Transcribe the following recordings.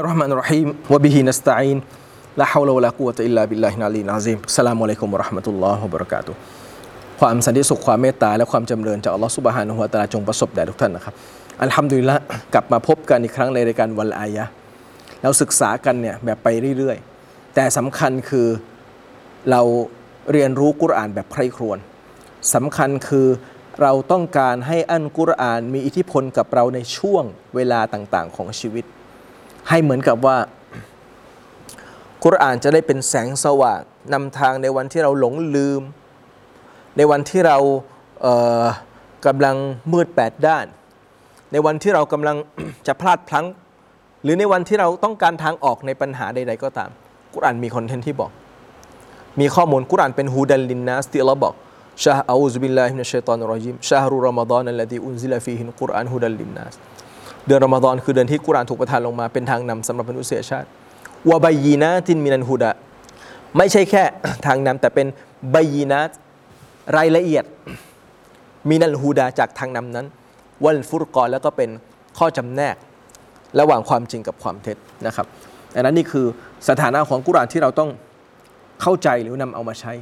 الله الرحمن الرحيم وبه نستعين لا حول ولا قوة إلا بالله العلي العظيم السلام عليكم ورحمة الله وبركاته ความสันติสุขความเมตตาและความจำเริญจากอัลลอฮฺสุบฮานะฮุวาตาลาจงประสบแด่ทุกท่านนะครับอัลฮัมดุลิละกลับมาพบกันอีกครั้งในรายการวันอายะเราศึกษากันเนี่ยแบบไปเรื่อยๆ แต่สำคัญคือเราเรียนรู้กุรอานแบบใคร่ครวญสำคัญคือเราต้องการให้อันกุรอานมีอิทธิพลกับเราในช่วงเวลาต่างๆ ของชีวิต ให้เหมือนกับว่า กุรอานจะได้เป็นแสงสว่างนำทางในวันที่เราหลงลืม ในวันที่เราเกำลังมืดแปดด้าน ในวันที่เรากำลังจะพลาดพลั้ง หรือในวันที่เราต้องการทางออกในปัญหาใด ๆ ก็ตาม กุรอานมี content ที่บอก มีข้อมูลกุรอานเป็นهدى للناس ที่อัลบอก أعوذ بالله من الشيطان الرجيم شهر رمضان الذي أنزل فيه القرآن هدى للناس เดือนรอมฎอนคือเดือนที่กุรานถูกประทานลงมาเป็นทางนำสำหรับมนุษยชาติวะบายีนาตินมินันฮูดะไม่ใช่แค่ทางนำแต่เป็นบายีนารายละเอียดมีนัลฮูดาจากทางนำนั้น วัลฟุรกอนแล้วก็เป็นข้อจำแนกระหว่างความจริงกับความเท็จนะครับอันนั้นนี่คือสถานะของกุรานที่เราต้องเข้าใจหรือนำเอามาใช้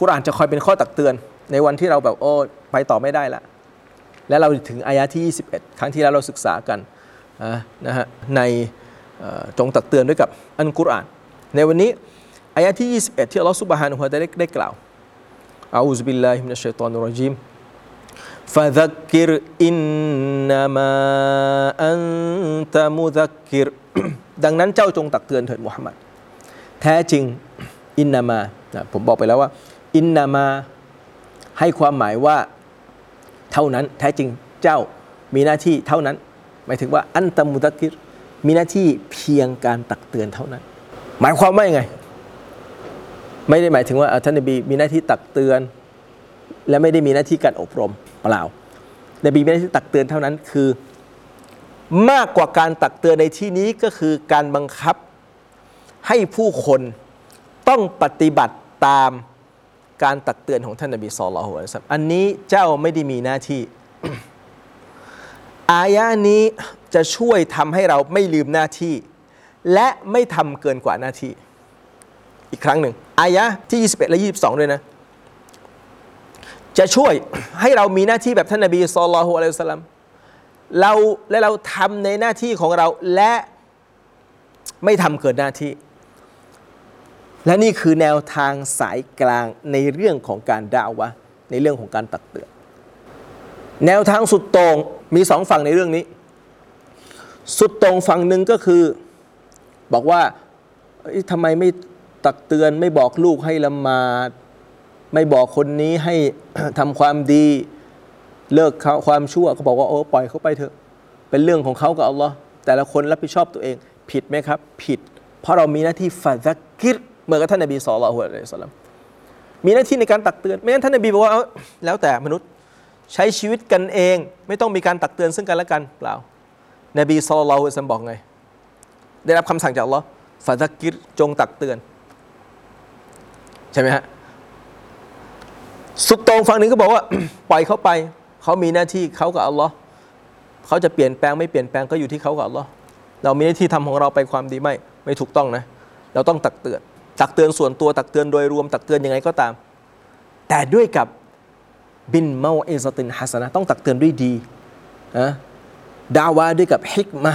กุรานจะคอยเป็นข้อตักเตือน ในวันที่เราแบบโอ้ไปต่อไม่ได้ละ และเราถึงอายะที่ 21 ครั้งที่แล้วเราศึกษากันอ่านะฮะในเอ่อจงตักเตือนด้วยกับอันกุรอาน ในวันนี้อายะที่ 21 ที่อัลลอฮฺซุบฮานะฮูวะตะอาลาได้ได้กล่าวอาอูซบิลลาฮิมินัชชัยฏอนิรรจีม فذكر إنما أنت مذكر ดังนั้นเจ้าจงตักเตือนเถิดมุฮัมมัด แท้จริงอินนามานะผมบอกไปแล้วว่า อินนามาให้ความหมายว่าเ ท่านั้น แท้จริงเจ้ามีหน้าที่เท่านั้น หมายถึงว่าอันตมุตักกิรมีหน้าที่เพียงการตักเตือนเท่านั้น หมายความว่ายังไง ไม่ได้หมายถึงว่าท่านนบีมีหน้าที่ตักเตือน และไม่ได้มีหน้าที่การอบรมเปล่านบีมีหน้าที่ตักเตือนเท่านั้นคือ มากกว่าการตักเตือนในที่นี้ก็คือการบังคับให้ผู้คนต้องปฏิบัติตาม การตักเตือนของท่านนบีสุลต่านละสัมอันนี้เจ้าไม่ได้มีหน้าที่ อายะนี้จะช่วยทำให้เราไม่ลืมหน้าที่ และไม่ทำเกินกว่าหน้าที่ อีกครั้งหนึ่ง อายะที่ 21 และ 22 ด้วยนะ จะช่วยให้เรามีหน้าที่แบบท่านนบีสุลต่านละฮ์สัลลัมเราและเราทำในหน้าที่ของเราและไม่ทำเกินหน้าที่ และนี่คือแนวทางสายกลางในเรื่องของการด่าวะในเรื่องของการตักเตือนแนวทางสุดต่งมีสองฝั่งในเรื่องนี้ สุดต่งฝั่งหนึ่งก็คือบอกว่าทำไมไม่ตักเตือนไม่บอกลูกให้ละหมาดไม่บอกคนนี้ให้ทำความดีเลิกความชั่วเขาบอกว่าโอ้ปล่อยเขาไปเถอะ เป็นเรื่องของเขากับอัลลอฮ์แต่ละคนรับผิดชอบตัวเอง ผิดไหมครับ ผิด เพราะเรามีหน้าที่ฟาซักกิร เมื่อกับท่านนบีสุลต่านละสัลลัมมีหน้าที่ในการตักเตือนไม่งั้นท่านนบีบอกว่าเอาแล้วแต่มนุษย์ใช้ชีวิตกันเอง ไม่ต้องมีการตักเตือนซึ่งกันและกันเปล่านบีสุลต่านละสัลลัมบอกไง ได้รับคำสั่งจากอัลลอฮ์ฟาซักกิรจงตักเตือน ใช่ไหมฮะสุดตรงฝั่งหนึ่งก็บอกว่าปล่อยเขาไป เขามีหน้าที่เขากับอัลลอฮ์เขาจะเปลี่ยนแปลงไม่เปลี่ยนแปลงก็อยู่ที่เขากับอัลลอฮ์เรามีหน้าที่ทำของเราไปความดีไม่ ไม่ถูกต้องนะ เราต้องตักเตือน ตักเตือนส่วนตัวตักเตือนโดยรวมตักเตือนยังไงก็ตาม แต่ด้วยกับบินเมาเอซตินฮัสนะต้องตักเตือนด้วยดีนะดาวาด้วยกับฮิกมะ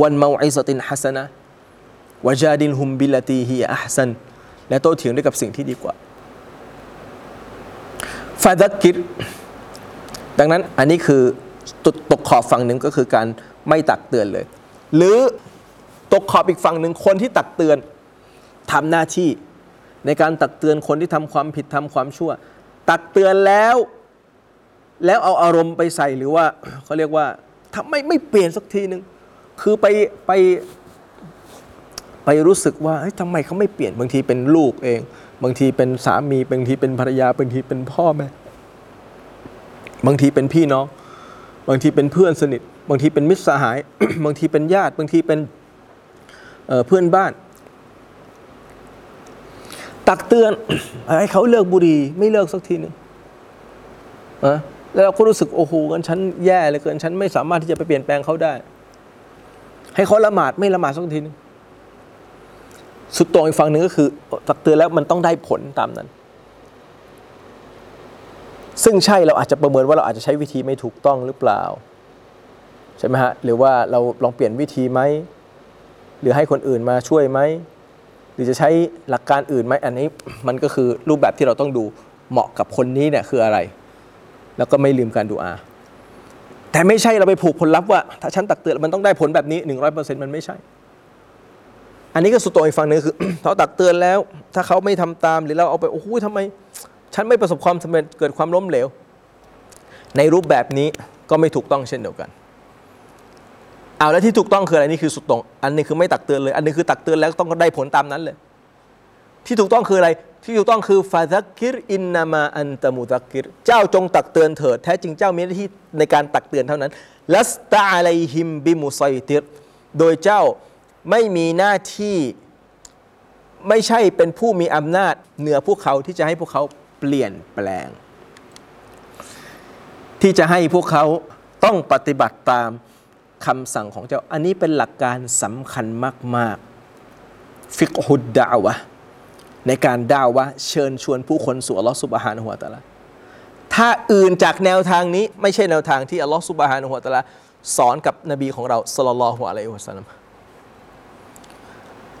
วันเมาเอซตินฮัสนะوجادلهم بالتي هي أحسن และโต้เถียงด้วยกับสิ่งที่ดีกว่าفذكر ดังนั้นอันนี้คือตตกขอบฝั่งหนึ่งก็คือการไม่ตักเตือนเลย หรือตกขอบอีกฝั่งหนึ่งคนที่ตักเตือน ทำหน้าที่ ในการตักเตือนคนที่ทำความผิดทำความชั่ว ตักเตือนแล้ว แล้วเอาอารมณ์ไปใส่หรือว่าเขาเรียกว่าทำไม่ไม่เปลี่ยนสักทีหนึ่งคือไปไปไปรู้สึกว่าเฮ้ยทำไมเขาไม่เปลี่ยนบางทีเป็นลูกเอง บางทีเป็นสามีบางทีเป็นภรรยาบางทีเป็นพ่อแม่บางทีเป็นพี่น้อง บางทีเป็นเพื่อนสนิท บางทีเป็นมิตรสหาย บางทีเป็นญาติ บางทีเป็นเเพื่อนบ้าน ตักเตือนให้เขาเลิกบุหรี่ไม่เลิกสักทีหนึ่งอะแล้วเราก็รู้สึกโอ้โหกันฉันแย่เหลยเกินฉันไม่สามารถที่จะไปเปลี่ยนแปลงเขาได้ ให้เขาละหมาดไม่ละหมาดสักทีนึงสุดโตรงอีกฝั่งหนึ่งก็คือ ตักเตือนแล้วมันต้องได้ผลตามนั้น ซึ่งใช่เราอาจจะประเมินว่าเราอาจจะใช้วิธีไม่ถูกต้องหรือเปล่า ใช่ไหมฮะ หรือว่าเราลองเปลี่ยนวิธีไหม หรือให้คนอื่นมาช่วยไหม หรือจะใช้หลักการอื่นไหมอันนี้มันก็คือรูปแบบที่เราต้องดูเหมาะกับคนนี้เนี่ยคืออะไร แล้วก็ไม่ลืมการดูอา แต่ไม่ใช่เราไปผูกผลลัพธ์ว่า ถ้าฉันตักเตือนมันต้องได้ผลแบบนี้หนึ่งร้อยเปอร์เซ็นต์มันไม่ใช่ อันนี้ก็สุดโต่งอีกฝั่งหนึงคือเขาตักเตือนแล้ว ถ้าเขาไม่ทำตามหรือเราเอาไปโอ้โหทำไม ฉันไม่ประสบความสำเร็จเกิดความล้มเหลว ในรูปแบบนี้ก็ไม่ถูกต้องเช่นเดียวกัน เอาแล้วที่ถูกต้องคืออะไรนี่คือสุดตรง อันนี้คือไม่ตักเตือนเลย อันนี้คือตักเตือนแล้วต้องได้ผลตามนั้นเลย ที่ถูกต้องคืออะไร ที่ถูกต้องคือฟาซักกิรอินนามาอันตะมุตักกิรเจ้าจงตักเตือนเถิดแท้จริงเจ้ามีหน้าที่ในการตักเตือนเท่านั้นลัสตาอะไลฮิมบิมุไซติรโดยเจ้าไม่มีหน้าที่ไม่ใช่เป็นผู้มีอำนาจเหนือพวกเขาที่จะให้พวกเขาเปลี่ยนแปลง ที่จะให้พวกเขาต้องปฏิบัติตาม คำสั่งของเจ้า อันนี้เป็นหลักการสำคัญมาก ๆ ฟิกฮุดดาวะในการด่าวะเชิญชวนผู้คนสู่อัลลอฮฺสุบฮานะฮุวาตะลาถ้าอื่นจากแนวทางนี้ไม่ใช่แนวทางที่อัลลอฮฺสุบฮานะฮุวาตะลาสอนกับนบีของเราสลลัลลอฮุอะลัยฮิวะสัลลัม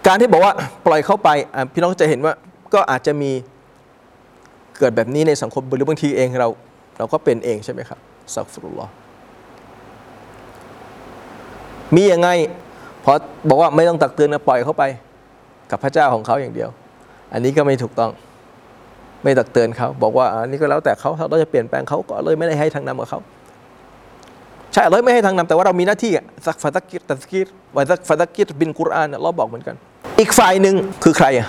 การที่บอกว่าปล่อยเข้าไปพี่น้องจะเห็นว่าก็อาจจะมีเกิดแบบนี้ในสังคมหรือบางทีเองเรา เราก็เป็นเองใช่ไหมครับสักฟุรุลลอฮ์ มียังไงพอบอกว่าไม่ต้องตักเตือนนะปล่อยเขาไป กับพระเจ้าของเขาอย่างเดียว อันนี้ก็ไม่ถูกต้อง ไม่ตักเตือนเขาบอกว่าอันนี้ก็แล้วแต่เขาเราจะเปลี่ยนแปลงเขาก็เลยไม่ได้ให้ทางนำกับเขาใช่เลยไม่ให้ทางนำแต่ว่าเรามีหน้าที่สักฟาตักิรตัสกิรวะสักฟาตักิรบินกุรอานเราบอกเหมือนกัน อีกฝ่ายหนึ่งคือใครอะ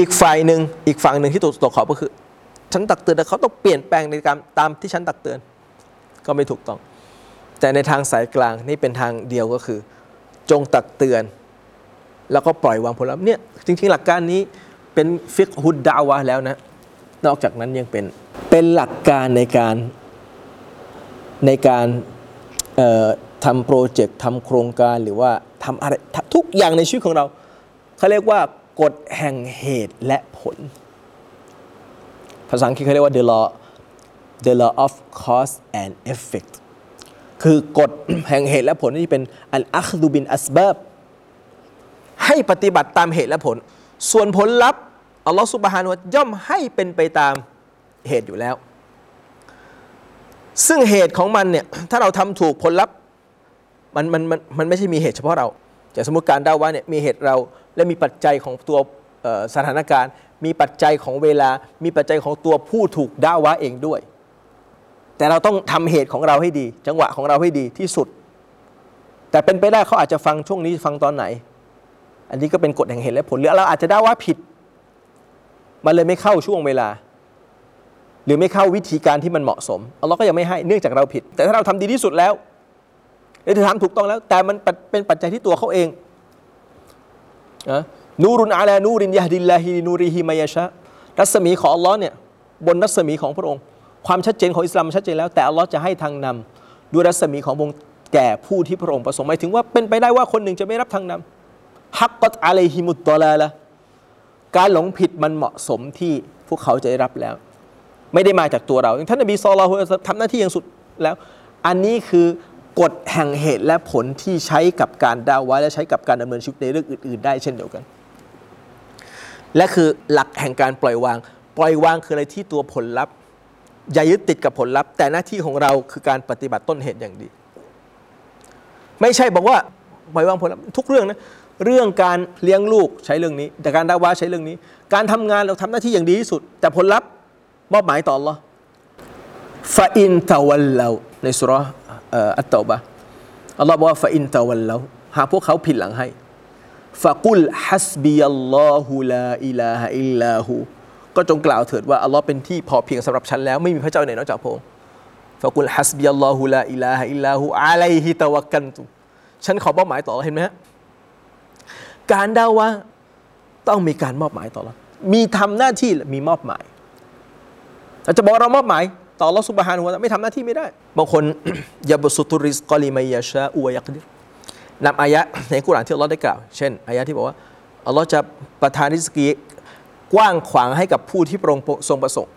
อีกฝ่ายหนึ่งอีกฝั่งหนึ่งที่ถูกตกขอบก็คือ ฉันตักเตือนแต่เขาต้องเปลี่ยนแปลงในการตามที่ฉันตักเตือน ก็ไม่ถูกต้อง แต่ในทางสายกลางนี่เป็นทางเดียวก็คือ จงตักเตือน แล้วก็ปล่อยวางผลลัพธ์เนี่ยจริงๆ หลักการนี้เป็นฟิกฮุดดาวะแล้วนะ นอกจากนั้นยังเป็นเป็นหลักการในการในการทำโปรเจกต์ทำโครงการหรือว่าทำอะไรทุกอย่างในชีวิตของเราเขาเรียกว่ากฎแห่งเหตุและผล ภาษาอังกฤษเขาเรียกว่า the law the law of cause and effect คือกฎแห่งเหตุและผลที่เป็นอันอัคดูบินอัสบับให้ปฏิบัติตามเหตุและผล ส่วนผลลัพธ์อัลลอฮฺสุบฮานุวะย่อมให้เป็นไปตามเหตุอยู่แล้ว ซึ่งเหตุของมันเนี่ยถ้าเราทำถูกผลลัพธ์มันมันมันมันไม่ใช่มีเหตุเฉพาะเราอย่สมมติการดาวะเนี่ยมีเหตุเราและมีปัจจัยของตัวสถานการณ์ มีปัจจัยของเวลา มีปัจจัยของตัวผู้ถูกดาวะเองด้วย แต่เราต้องทำเหตุของเราให้ดี จังหวะของเราให้ดีที่สุด แต่เป็นไปได้เขาอาจจะฟังช่วงนี้ฟังตอนไหน อันนี้ก็เป็นกฎแห่งเหตุและผลหรือเราอาจจะได้ว่าผิด มันเลยไม่เข้าช่วงเวลา หรือไม่เข้าวิธีการที่มันเหมาะสมอัลลอฮ์ก็ยังไม่ให้เนื่องจากเราผิด แต่ถ้าเราทำดีที่สุดแล้วหรือทำถูกต้องแล้ว แต่มันเป็นปัจจัยที่ตัวเขาเองนะนูรุนอาลานูรินยาดิลลาฮินูริฮิมายาชะรัศมีของอัลลอฮ์เนี่ยบนรัศมีของพระองค์ ความชัดเจนของอิสลามชัดเจนแล้วแต่อัลลอฮ์จะให้ทางนำด้วยรัศมีขององค์แก่ผู้ที่พระองค์ประสงค์หมายถึงว่าเป็นไปได้ว่าคนหนึ่งจะไม่รับทางนำฮักกัตอะลัยฮิมุตตอลาละการหลงผิดมันเหมาะสมที่พวกเขาจะได้รับแล้ว ไม่ได้มาจากตัวเราท่านนบีซอลลาฮุอฮิวะซัลลัมทำหน้าที่อย่างสุดแล้ว อันนี้คือกฎแห่งเหตุและผลที่ใช้กับการดาวะและใช้กับการดำเนินชีวิตในเรื่องอื่น ๆ ได้เช่นเดียวกัน และคือหลักแห่งการปล่อยวาง ปล่อยวางคืออะไรที่ตัวผลลัพธ์ อย่ายึดติดกับผลลัพธ์ แต่หน้าที่ของเราคือการปฏิบัติต้นเหตุอย่างดี ไม่ใช่บอกว่าปล่อยวางผลลัพธ์ทุกเรื่องนะเรื่องการเลี้ยงลูกใช้เรื่องนี้ แต่การดาวะใช้เรื่องนี้ การทำงานเราทำหน้าที่อย่างดีที่สุด แต่ผลลัพธ์มอบหมายต่อ Allah ฟาอินตะวัลเลาในสุรอัตตอบะอัลลอฮ์บอกว่าฟาอินตะวัลเลาหากพวกเขาผิดหลังให้ฟะกุลฮัสบียัลลอฮุลาอิลาฮะอิลลาหู ก็จงกล่าวเถิดว่าอัลลอฮ์เป็นที่พอเพียงสำหรับฉันแล้วไม่มีพระเจ้าไหนนอกจากพระองค์فقل حسبي الله لا إله إلا هو عليه توكلت ฉันขอมอบหมายต่อเห็นไหมฮะการดาวะต้องมีการมอบหมายต่อ Allah มีทำหน้าที่และมีมอบหมายเราจะบอกเรามอบหมาย ต่อละสุบฮานุวะไม่ทำหน้าที่ไม่ได้บางคนยาบสุตุริสกอลิมัยยาชาอวยักดิรนำอายะในกุรอานที่อัลลอฮ์ได้กล่าว เช่นอายะที่บอกว่าอัลลอฮ์จะประทานริสกี กว้างขวางให้กับผู้ที่พระองค์ทรงประสงค์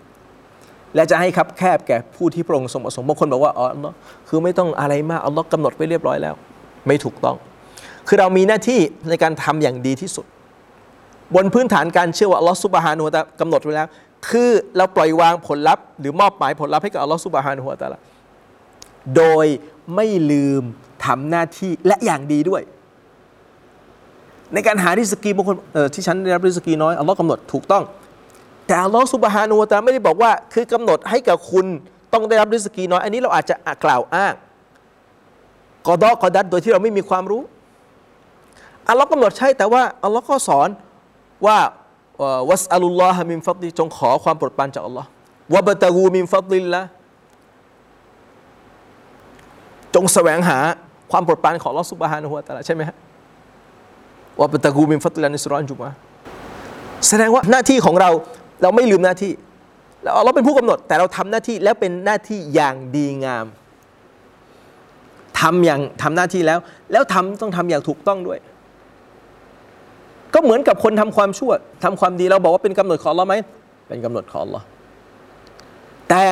และจะให้คับแคบแก่ผู้ที่พระองค์ทรงประสงค์บางคนบอกว่าอ๋ออัลลอฮ์คือไม่ต้องอะไรมากอัลลอฮ์กำหนดไว้เรียบร้อยแล้ว ไม่ถูกต้อง คือเรามีหน้าที่ในการทำอย่างดีที่สุด บนพื้นฐานการเชื่อว่าอัลลอฮ์ซุบฮานุวะตะกำหนดไว้แล้ว คือเราปล่อยวางผลลัพธ์หรือมอบหมายผลลัพธ์ให้กับอัลลอฮ์ซุบฮานุวะตะลาโดยไม่ลืมทำหน้าที่และอย่างดีด้วย ในการหาริสกีบางคนเออที่ฉันได้รับริสกีน้อยอัลลอฮ์กำหนดถูกต้อง แต่อัลลอฮ์ซุบฮานุวะตาไม่ได้บอกว่า คือกำหนดให้กับคุณต้องได้รับริสกีน้อย อันนี้เราอาจจะกล่าวอ้างกอดอกอดัดโดยที่เราไม่มีความรู้อัลลอฮ์กำหนดใช่แต่ว่าอัลลอฮ์ก็สอนว่าวัสอัลลอฮ์มินฟัดลิจงขอความโปรดปรานจากอัลลอฮ์วะบะตะกูมินฟัดลิลละจงแสวงหาความโปรดปรานของอัลลอฮ์ซุบฮานะฮูวะตะอาลาใช่ไหมฮะ วะบะตะกูมินฟัดลิลละในสุรานจุมะแสดงว่าหน้าที่ของเราเราไม่ลืมหน้าที่แล้วอัลลอฮ์เป็นผู้กำหนด แต่เราทำหน้าที่แล้วเป็นหน้าที่อย่างดีงามทำอย่างทำหน้าที่แล้ว แล้วทำต้องทำอย่างถูกต้องด้วย ก็เหมือนกับคนทำความชั่วทำความดีเราบอกว่าเป็นกำหนดของอัลลอฮ์ไหมเป็นกำหนดของอัลลอฮ์แต่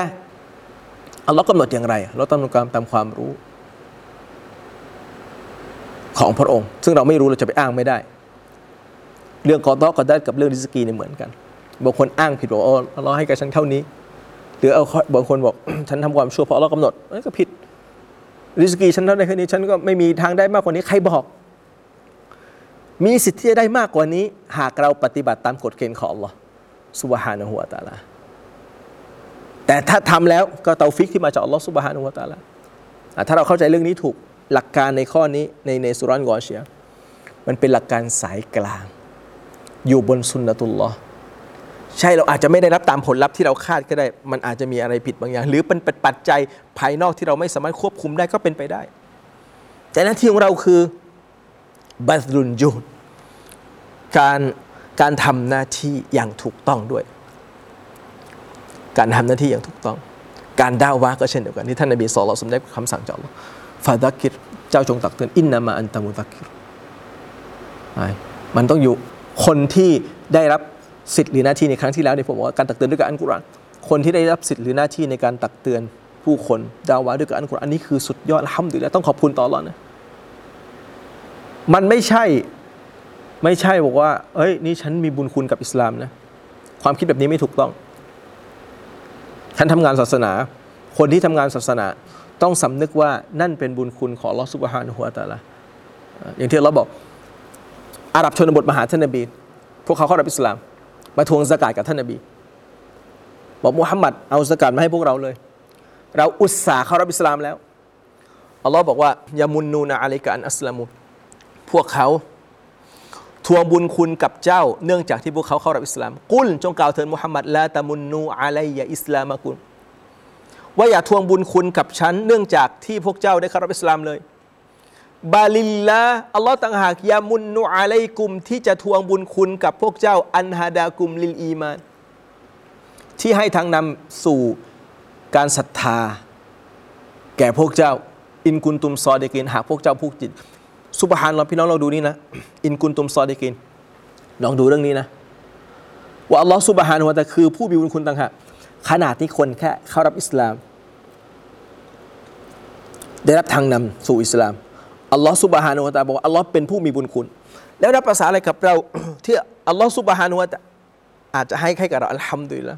อัลลอฮ์กำหนดอย่างไร เราต้องการตามความรู้ ของพระองค์ ซึ่งเราไม่รู้เราจะไปอ้างไม่ได้ เรื่องกอฎอกอดัรกับเรื่องริสกีเนี่ยเหมือนกันบางคนอ้างผิดบอกว่าอัลลอฮ์ให้กับฉันเท่านี้ หรือเอาบางคนบอกฉันทำความชั่วเพราะอัลลอฮ์กำหนดนั่นก็ผิดริสกีฉันเท่าไหร่แค่นี้ฉันก็ไม่มีทางได้มากกว่านี้ใครบอก มีสิทธิ์ที่จะได้มากกว่านี้ หากเราปฏิบัติตามกฎเกณฑ์ของ Allah สุบฮานะฮูวตาลาแต่ถ้าทำแล้วก็เตาฟิกที่มาจาก Allah สุบฮานะฮูวตาลาอะถ้าเราเข้าใจเรื่องนี้ถูก หลักการในข้อนี้ในในสุรานกอเชียมันเป็นหลักการสายกลาง อยู่บนสุนนะตุลลอใช่เราอาจจะไม่ได้รับตามผลลัพธ์ที่เราคาดก็ได้ มันอาจจะมีอะไรผิดบางอย่าง หรือเป็นปัจจัยภายนอกที่เราไม่สามารถควบคุมได้ก็เป็นไปได้ แต่หน้าที่ของเราคือบัสรุนยูดการการทำหน้าที่อย่างถูกต้องด้วย การทำหน้าที่อย่างถูกต้อง การด่าวะก็เช่นเดียวกันที่ท่านนบีสอนเราสมได้คำสั่งจากอัลลอฮ์ ฟาดักิรเจ้าจงตักเตือนอินนามาอันตะมุตักิรมันต้องอยู่คนที่ได้รับสิทธิ์หรือหน้าที่ในครั้งที่แล้วเนี่ยผมบอกว่าการตักเตือนด้วยกับอันกุรอานคนที่ได้รับสิทธิ์หรือหน้าที่ในการตักเตือนผู้คนดาวะด้วยกับอันกุรอานนี้คือสุดยอดห้ามดุลิลละต้องขอบคุณต่ออัลลอฮ์นะมันไม่ใช่ไม่ใช่บอกว่าเอ้ยนี่ฉันมีบุญคุณกับอิสลามนะความคิดแบบนี้ไม่ถูกต้องฉันทำงานศาสนา คนที่ทำงานศาสนา ต้องสำนึกว่านั่นเป็นบุญคุณของลอสุบฮานุฮุวตาละอย่างที่เราบอก อาหรับชนบทมาหาท่านนบี พวกเขาเข้ารับอิสลาม มาทวงสกาดกับท่านนบี บอกมุฮัมมัดเอาสกาดมาให้พวกเราเลย เราอุตส่าห์เข้ารับอิสลามแล้วอัลลอฮ์บอกว่ายามุนนูนะอะลัยกะอันอัสลามุพวกเขาทวงบุญคุณกับเจ้า เนื่องจากที่พวกเขาเข้ารับอิสลาม กุลจงกล่าวเถิดมุฮัมมัดลาตะมุนนูอะลัยยะอิสลามะกุล ว่าอย่าทวงบุญคุณกับฉันเนื่องจากที่พวกเจ้าได้เข้ารับอิสลามเลย บาลิลละอัลลอฮ์ต่างหากยามุนนูอะลัยกุม ที่จะทวงบุญคุณกับพวกเจ้า อันฮาดากุมลิลอีมานที่ให้ทางนำสู่การศรัทธา แก่พวกเจ้า อินกุนตุมซอเดกินหากพวกเจ้าพูดจริงสุบฮานเราพี่น้องเราดูนี่นะ อินกุนตุมซอเดกินลองดูเรื่องนี้นะ ว่าอัลลอฮ์สุบฮานวะแต่คือผู้มีบุญคุณต่างหาก ขนาดที่คนแค่เข้ารับอิสลาม ได้รับทางนำสู่อิสลามอัลลอฮ์สุบฮานุวะตาบอกว่าอัลลอฮ์เป็นผู้มีบุญคุณ แล้วรับภาษาอะไรกับเราที่อัลลอฮ์สุบฮานุวะตะอาจจะให้ให้กับเราอัลฮัมดุลิละ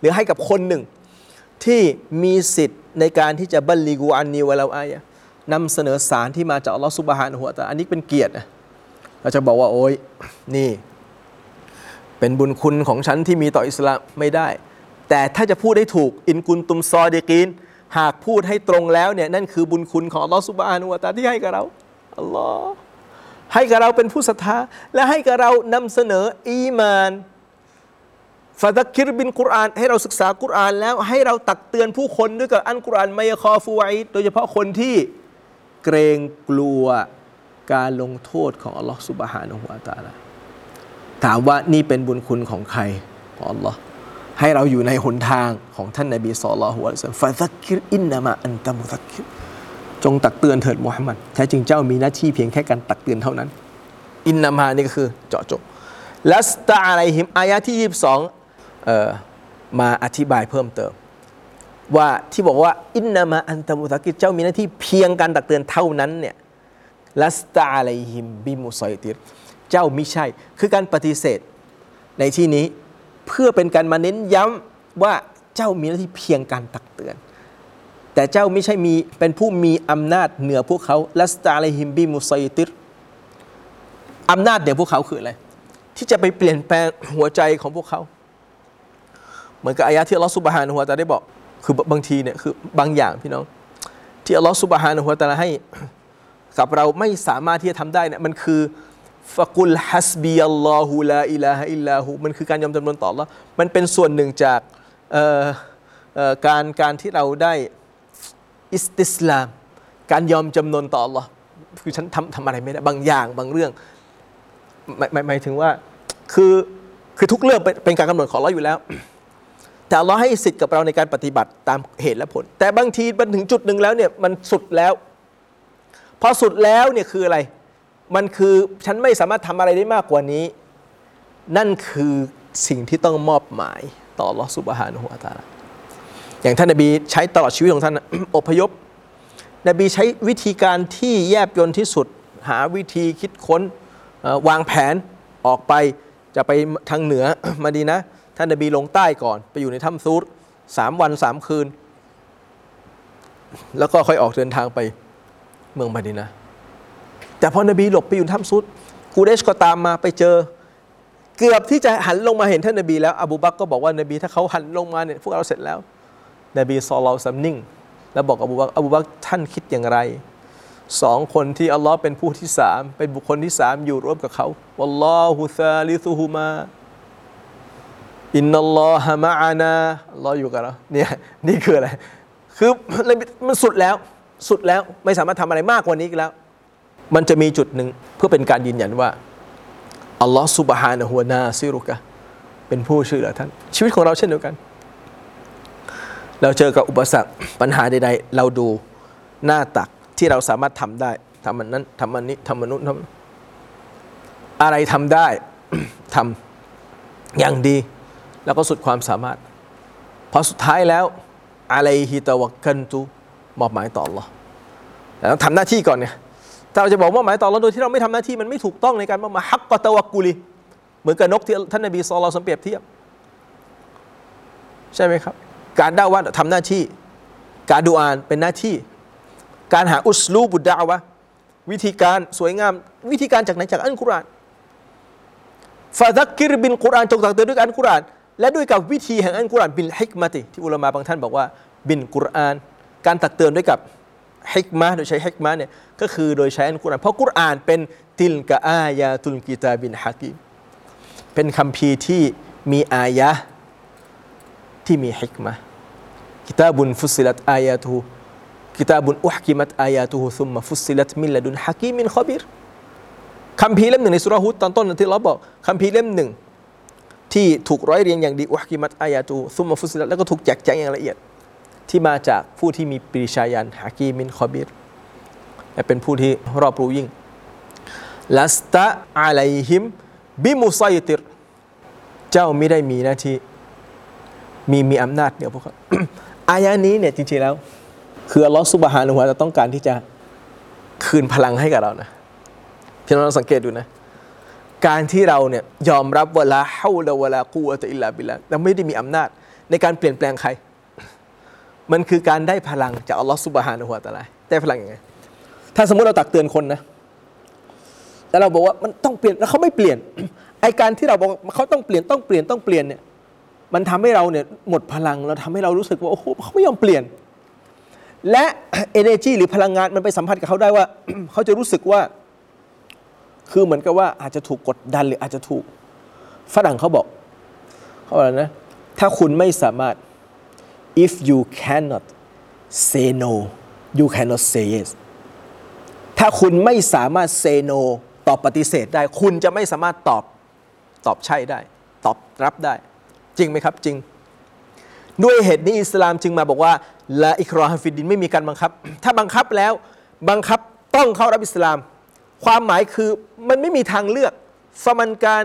หรือให้กับคนหนึ่งที่มีสิทธิ์ในการที่จะบัลลีกูอันนีวะเราอายะนำเสนอสารที่มาจากอัลลอฮ์สุบฮานะฮูวะตาลาอันนี้เป็นเกียรตินะเราจะบอกว่าโอ้ยนี่ เป็นบุญคุณของฉันที่มีต่ออิสลามไม่ได้ แต่ถ้าจะพูดให้ถูกอินกุนตุมซอเดกีนหากพูดให้ตรงแล้วเนี่ยนั่นคือบุญคุณของอัลลอฮ์สุบานะฮูวตะอาลาที่ให้กับเราอัลลอฮ์ให้กับเราเป็นผู้ศรัทธา และให้กับเรานำเสนออีมานฟาดักคิรบินกุรอาน ให้เราศึกษากุรอานแล้วให้เราตักเตือนผู้คนด้วยกับอันกุรอานไมยคอฟูไอโดยเฉพาะคนที่เกรงกลัวการลงโทษของอัลลอฮฺسبحانه وتعالى ถามว่านี่เป็นบุญคุณของใครของอัลลอฮ์ ให้เราอยู่ในหนทางของท่านนบีصلى الله عليه وسلم فذكر إنما أنت مذكر จงตักเตือนเถิดมุฮัมหมัดแท้จริงเจ้ามีหน้าที่เพียงแค่การตักเตือนเท่านั้น إنما นี่ก็คือเจาะจงلست عليهم อายะที่ 22เอ่อมาอธิบายเพิ่มเติม ว่าที่บอกว่าอินนามาอันตะมุตะกิจเจ้ามีหน้าที่เพียงการตักเตือนเท่านั้นเนี่ยลัสตาอะไรหิมบิมุซอยติรเจ้ามิใช่ คือการปฏิเสธในที่นี้ เพื่อเป็นการมาเน้นย้ำว่าเจ้ามีหน้าที่เพียงการตักเตือน แต่เจ้าไม่ใช่มีเป็นผู้มีอำนาจเหนือพวกเขาลัสตาอะไรหิมบิมุซอยติรอำนาจเหนือพวกเขาคืออะไรที่จะไปเปลี่ยนแปลงหัวใจของพวกเขา เหมือนกับอายะที่อัลลอฮฺสุบฮานะฮูวตะอาได้บอก คือบางทีเนี่ยคือบางอย่างพี่น้อง ที่อัลลอฮฺสุบฮานะฮูวตะอาให้กับเราไม่สามารถที่จะทำได้เนี่ยมันคือ ฟะกุลฮัสบีอัลลอฮุลาอิลาฮะอิลลาหูมันคือการยอมจำนนต่อ Allah มันเป็นส่วนหนึ่งจากการการที่เราได้อิสติสลาม การยอมจำนนต่อ Allah คือฉันทำทำอะไรไม่ได้บางอย่างบางเรื่องหมายหมายถึงว่าคือคือทุกเรื่องเป็นเป็นการกำหนดของเราอยู่แล้ว แต่เราให้สิทธิ์กับเราในการปฏิบัติตามเหตุและผล แต่บางทีมันถึงจุดหนึ่งแล้วเนี่ยมันสุดแล้ว พอสุดแล้วเนี่ยคืออะไร มันคือฉันไม่สามารถทำอะไรได้มากกว่านี้ นั่นคือสิ่งที่ต้องมอบหมายต่อลอสุบฮานุฮุวตาลาอย่างท่านนบีใช้ตลอดชีวิตของท่านอพยพ นบีใช้วิธีการที่แยบยลที่สุด หาวิธีคิดค้นวางแผนออกไปจะไปทางเหนือมาดีนะ ท่านนบีลงใต้ก่อน ไปอยู่ในถ้ำซูรสามวันสามคืน แล้วก็ค่อยออกเดินทางไปเมืองมาดีนะ แต่พอนบีหลบไปอยู่ถ้ำซูรกูเดชก็ตามมาไปเจอ เกือบที่จะหันลงมาเห็นท่านนบีแล้วอบูบักก็บอกว่านบีถ้าเขาหันลงมาเนี่ยพวกเราเสร็จแล้ว นบีซอลาสัมนิ่ง แล้วบอกอบูบักอบูบักท่านคิดอย่างไรสองคนที่อัลลอฮ์เป็นผู้ที่สามเป็นบุคคลที่สามอยู่ร่วมกับเขาวัลลอฮุซาลิซุฮุมาอินนัลลอฮะมะอานาอัลลอฮ์อยู่กับเราเนี่ยนี่คืออะไร คือมันสุดแล้วสุดแล้วไม่สามารถทำอะไรมากกว่านี้อีกแล้ว มันจะมีจุดหนึ่งเพื่อเป็นการยืนยันว่าอัลลอฮ์ซุบฮานะฮูวนาซิรุกะเป็นผู้ช่วยเหลือท่าน ชีวิตของเราเช่นเดียวกัน เราเจอกับอุปสรรคปัญหาใดๆ เราดูหน้าตักที่เราสามารถทำได้ทำมันนั้นทำมันนี้ทำมนนู้นทำอะไรทำได้ทำอย่างดี แล้วก็สุดความสามารถพอสุดท้ายแล้วอะไรฮิตะวักกันตุมอบหมายต่อ Allah แต่ต้องทำหน้าที่ก่อนเนี่ย ถ้าเราจะบอกมอบหมายต่อ Allah โดยที่เราไม่ทำหน้าที่มันไม่ถูกต้องในการมอบหมาฮักกอตะวักกุลีเหมือนกับนกที่ท่านนบีصلى الله عليه وسلم เปรียบเทียบใช่ไหมครับ การด่าว่าทำหน้าที่ การดุอาอ์เป็นหน้าที่ การหาأسلوب الدعوة วิธีการสวยงาม วิธีการจากไหนจากอัลกุรานفذكر بالقرآن จงตักเตือนด้วยอัลกุราน และด้วยกับวิธีแห่งอัลกุรานبالحكمة ที่อุลามะบางท่านบอกว่า بالقرآن การตักเตือนด้วยกับ ฮิกมะโดยใช้ฮิกมะเนี่ยก็คือโดยใช้อัลกุรอานเพราะกุรอานเป็นติลกะอายาตุลกิตาบินฮะกีมเป็นคำพีที่มีอายะที่มีฮิกมะกิตาบุนฟุสิลัตอายาตูกิตาบุนอุฮกิมัตอายาตุฮุซุมมะฟุสิลัตมินละดุนฮะกีมินขบิรคำพีเล่มหนึ่งในสุราฮุดตอนต้นที่เราบอกคำพีเล่มหนึ่งที่ถูกร้อยเรียงอย่างดีอุฮกิมัตอายาตุซุมมะฟุสิลัตแล้วก็ถูกแจกแจงอย่างละเอียด ที่มาจากผู้ที่มีปรีชายันฮะกีมินขบิรและเป็นผู้ที่รอบรู้ยิ่งลัสตะอะลัยฮิมบิมุไซติรเจ้าไม่ได้มีหน้าที่มีมีอำนาจเหนือพวกเขาอายะนี้เนี่ยจริงๆแล้ว คืออัลลอฮฺสุบฮานุฮะจะต้องการที่จะคืนพลังให้กับเรานะพี่น้องสังเกตดูนะการที่เราเนี่ยยอมรับเว่าละฮาวลาวลากูวะตอิลลาบิลละแต่ไม่ได้มีอำนาจในการเปลี่ยนแปลงใคร มันคือการได้พลังจากอัลลอฮฺสุบฮานุฮะตะลาได้พลังยังไงถ้าสมมติเราตักเตือนคนนะแล้วเราบอกว่ามันต้องเปลี่ยนแล้วเขาไม่เปลี่ยนไอการที่เราบอกเขาต้องเปลี่ยนต้องเปลี่ยนต้องเปลี่ยนเนี่ยมันทำให้เราเนี่ยหมดพลังเราทำให้เรารู้สึกว่าโอ้โหเขาไม่ยอมเปลี่ยน และ energy หรือพลังงานมันไปสัมผัสกับเขาได้ว่า เขาจะรู้สึกว่า คือเหมือนกับว่าอาจจะถูกกดดันหรืออาจจะถูกฝรั่งเขาบอกเขาบอกนะถ้าคุณไม่สามารถ if you cannot say no you cannot say yes ถ้าคุณไม่สามารถ say no ตอบปฏิเสธได้ คุณจะไม่สามารถตอบตอบใช่ได้ ตอบรับได้ จริงไหมครับจริง ด้วยเหตุนี้อิสลามจึงมาบอกว่าละอิครอฮฟิดดินไม่มีการบังคับ ถ้าบังคับแล้วบังคับต้องเข้ารับอิสลาม ความหมายคือมันไม่มีทางเลือกฟมันการ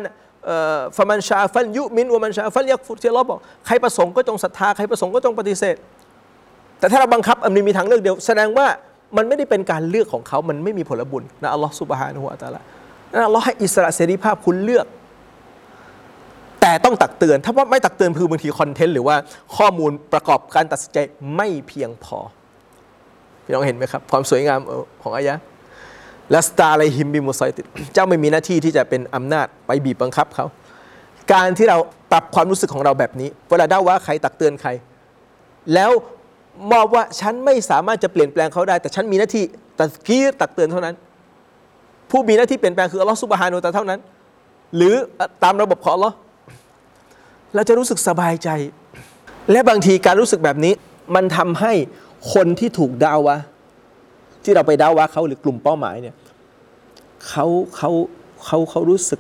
ฟามันชาฟันยุมินวมันชาฟันยักฟุตที่เราบอกใครประสงค์ก็จงศรัทธาใครประสงค์ก็จงปฏิเสธ แต่ถ้าเราบังคับมันมีทางเลือกเดียว แสดงว่ามันไม่ได้เป็นการเลือกของเขา มันไม่มีผลบุญนะอัลลอฮฺสุบฮานะฮูวะตาลานะอัลลอฮ์ให้อิสระเสรีภาพคุณเลือก แต่ต้องตักเตือน ถ้าว่าไม่ตักเตือนคือบางทีคอนเทนต์หรือว่าข้อมูลประกอบการตัดสินใจไม่เพียงพอพี่น้องเห็นไหมครับ ความสวยงามของอายะ และสตาร์ไลฮิมบิมุไซติเจ้าไม่มีหน้าที่ที่จะเป็นอำนาจไปบีบบังคับเขา การที่เราปรับความรู้สึกของเราแบบนี้ เวลาได้ว่าใครตักเตือนใคร แล้วมอบว่าฉันไม่สามารถจะเปลี่ยนแปลงเขาได้ แต่ฉันมีหน้าที่ตักกีรตักเตือนเท่านั้น ผู้มีหน้าที่เปลี่ยนแปลงคืออัลลอฮฺสุบฮานุตะเท่านั้น หรือตามระบบของอัลลอฮ์เราจะรู้สึกสบายใจ และบางทีการรู้สึกแบบนี้ มันทำให้คนที่ถูกดาวะ ที่เราไปด่าวะเขาหรือกลุ่มเป้าหมายเนี่ยเขาเขาเขาเขารู้สึก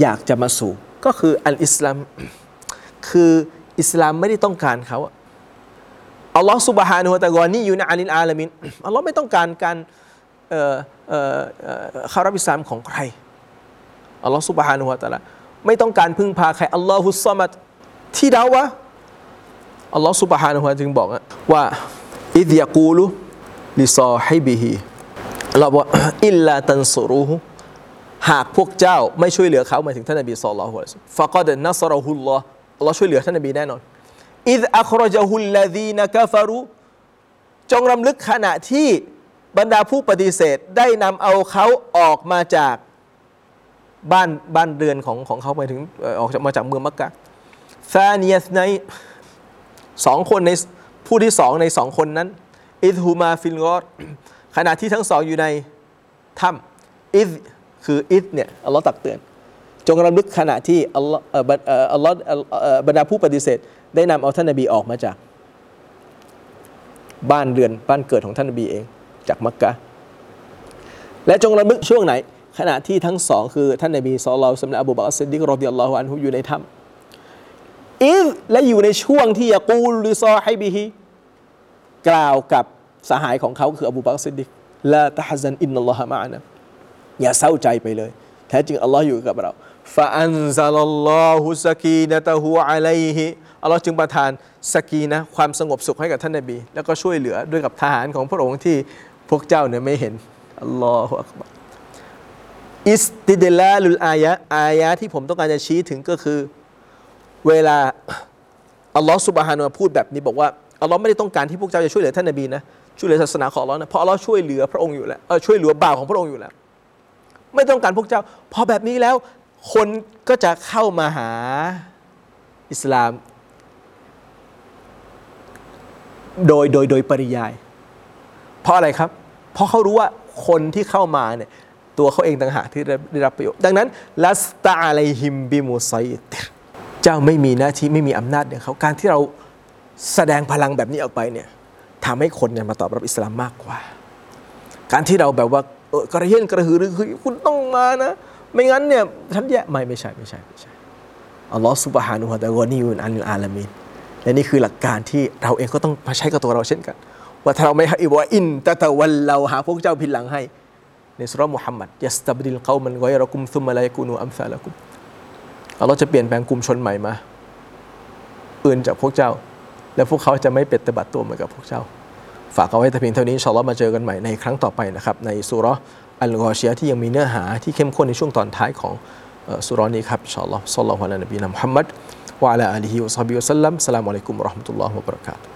อยากจะมาสู่ ก็คืออัลอิสลามคืออิสลามไม่ได้ต้องการเขาอัลลอฮฺสุบฮานุฮะตะกอนี่อยู่ในอาลินอาลามินอัลลอฮ์ไม่ต้องการการเข้ารับอิสลามของใครอัลลอฮฺسبحانه وتعالى ไม่ต้องการพึ่งพาใครالله الصمد ที่ดาวะอัลลอฮฺسبحانه จึงบอกว่าإذ يقول لصاحبه เราบอกإلا تنصروه หากพวกเจ้าไม่ช่วยเหลือเขาหมายถึงท่านนบีصلى الله عليه وسلم فقد نصره الله อัลลอฮ์ช่วยเหลือท่านนบีแน่นอนإذ أخرجه الذين كفروا จงรำลึกขณะที่บรรดาผู้ปฏิเสธได้นำเอาเขาออกมาจากบ้านบ้านเรือนของของเขาไปถึงออกจากมาจากเมืองมักกะ ثاني اثنين สองคนในผู้ที่สองในสองคนนั้น إذ هما في الغار ขณะที่ทั้งสองอยู่ในถ้ำإذ คือ إذ เนี่ยอัลลอฮ์ตักเตือน จงรำลึกขณะที่อัลลอฮ์อัลลอฮ์บรรดาผู้ปฏิเสธ ได้นำเอาท่านนบีออกมาจาก บ้านเรือนบ้านเกิดของท่านนบีเอง จากมักกะและจงรำลึกช่วงไหน ขณะที่ทั้งสองคือท่านนบีصلى الله عليه وسلم อบูบักรซิดดิก رضي الله عنه อยู่ในถ้ำ إذ และอยู่ในช่วงที่يقول لصاحبه กล่าวกับ สหายของเขาคืออบูบักรซิดดิกلا تحزن إن الله معنا อย่าเศร้าใจไปเลย แท้จริงอัลลอฮ์อยู่กับเราفأنزل الله سكينته عليهอัลลอฮ์จึงประทานสกีนะความสงบสุขให้กับท่านนบี แล้วก็ช่วยเหลือด้วยกับทหารของพระองค์ที่พวกเจ้าเนี่ยไม่เห็นอัลลอฮฺอักบารอิสติดลาลุลอายะอายะที่ผมต้องการจะชี้ถึงก็คือ เวลาอัลลอฮฺสุบฮานุพูดแบบนี้บอกว่าอัลลอฮ์ไม่ได้ต้องการที่พวกเจ้าจะช่วยเหลือท่านนบีนะ ช่วยเหลือศาสนาของอัลลอฮ์นะเพราะอัลลอฮ์ช่วยเหลือพระองค์อยู่แล้วช่วยเหลือบ่าวของพระองค์อยู่แล้ว ไม่ต้องการพวกเจ้า พอแบบนี้แล้ว คนก็จะเข้ามาหาอิสลาม โดยโดยโดยปริยาย เพราะอะไรครับ เพราะเขารู้ว่าคนที่เข้ามาเนี่ยตัวเขาเองต่างหากที่ได้รับประโยชน์ ดังนั้นลัสตาอะไรฮิมบิมุไซติรเจ้าไม่มีหน้าที่ไม่มีอำนาจเนี่ยเขาการที่เราแสดงพลังแบบนี้ออกไปเนี่ย ทำให้คนเนี่ยมาตอบรับอิสลามมากกว่า การที่เราแบบว่ากระเฮียนกระหือรือคือคุณต้องมานะ ไม่งั้นเนี่ยฉันแย่ไม่ไม่ใช่ไม่ใช่ไม่ใช่อัลลอฮฺสุบฮานุฮะตะกอนียุนอัลอาลามีนและนี่คือหลักการที่เราเองก็ต้องมาใช้กับตัวเราเช่นกัน ว่าถ้าเราไม่ให้ว่าอินตะตะวันเราหาพวกเจ้าพินหลังให้ในสุรมุฮัมมัดยัสตับดิลเกามันกอยรกุมซุมมาลายกูนูอัมซาลกุมอัลลอฮ์จะเปลี่ยนแปลงกลุ่มชนใหม่มาอื่นจากพวกเจ้า และพวกเขาจะไม่เปฏิบัตตัวเหมือนกับพวกเจ้า ฝากเอาไว้แต่เพียงเท่านี้ชอลล์มาเจอกันใหม่ในครั้งต่อไปนะครับในสุรอัลกอเชียที่ยังมีเนื้อหาที่เข้มข้นในช่วงตอนท้ายของสุรนี้ครับอินชาอัลลอฮ์สัลลัลลอฮุอะลัยฮิวะซัลลัมมุฮัมมัดวะอะลาอาลีฮิวะซอฮบิวะซัลลัมสลามุอะลัยกุมราะห์มุตุลลอฮ์วะบรักาตุฮ์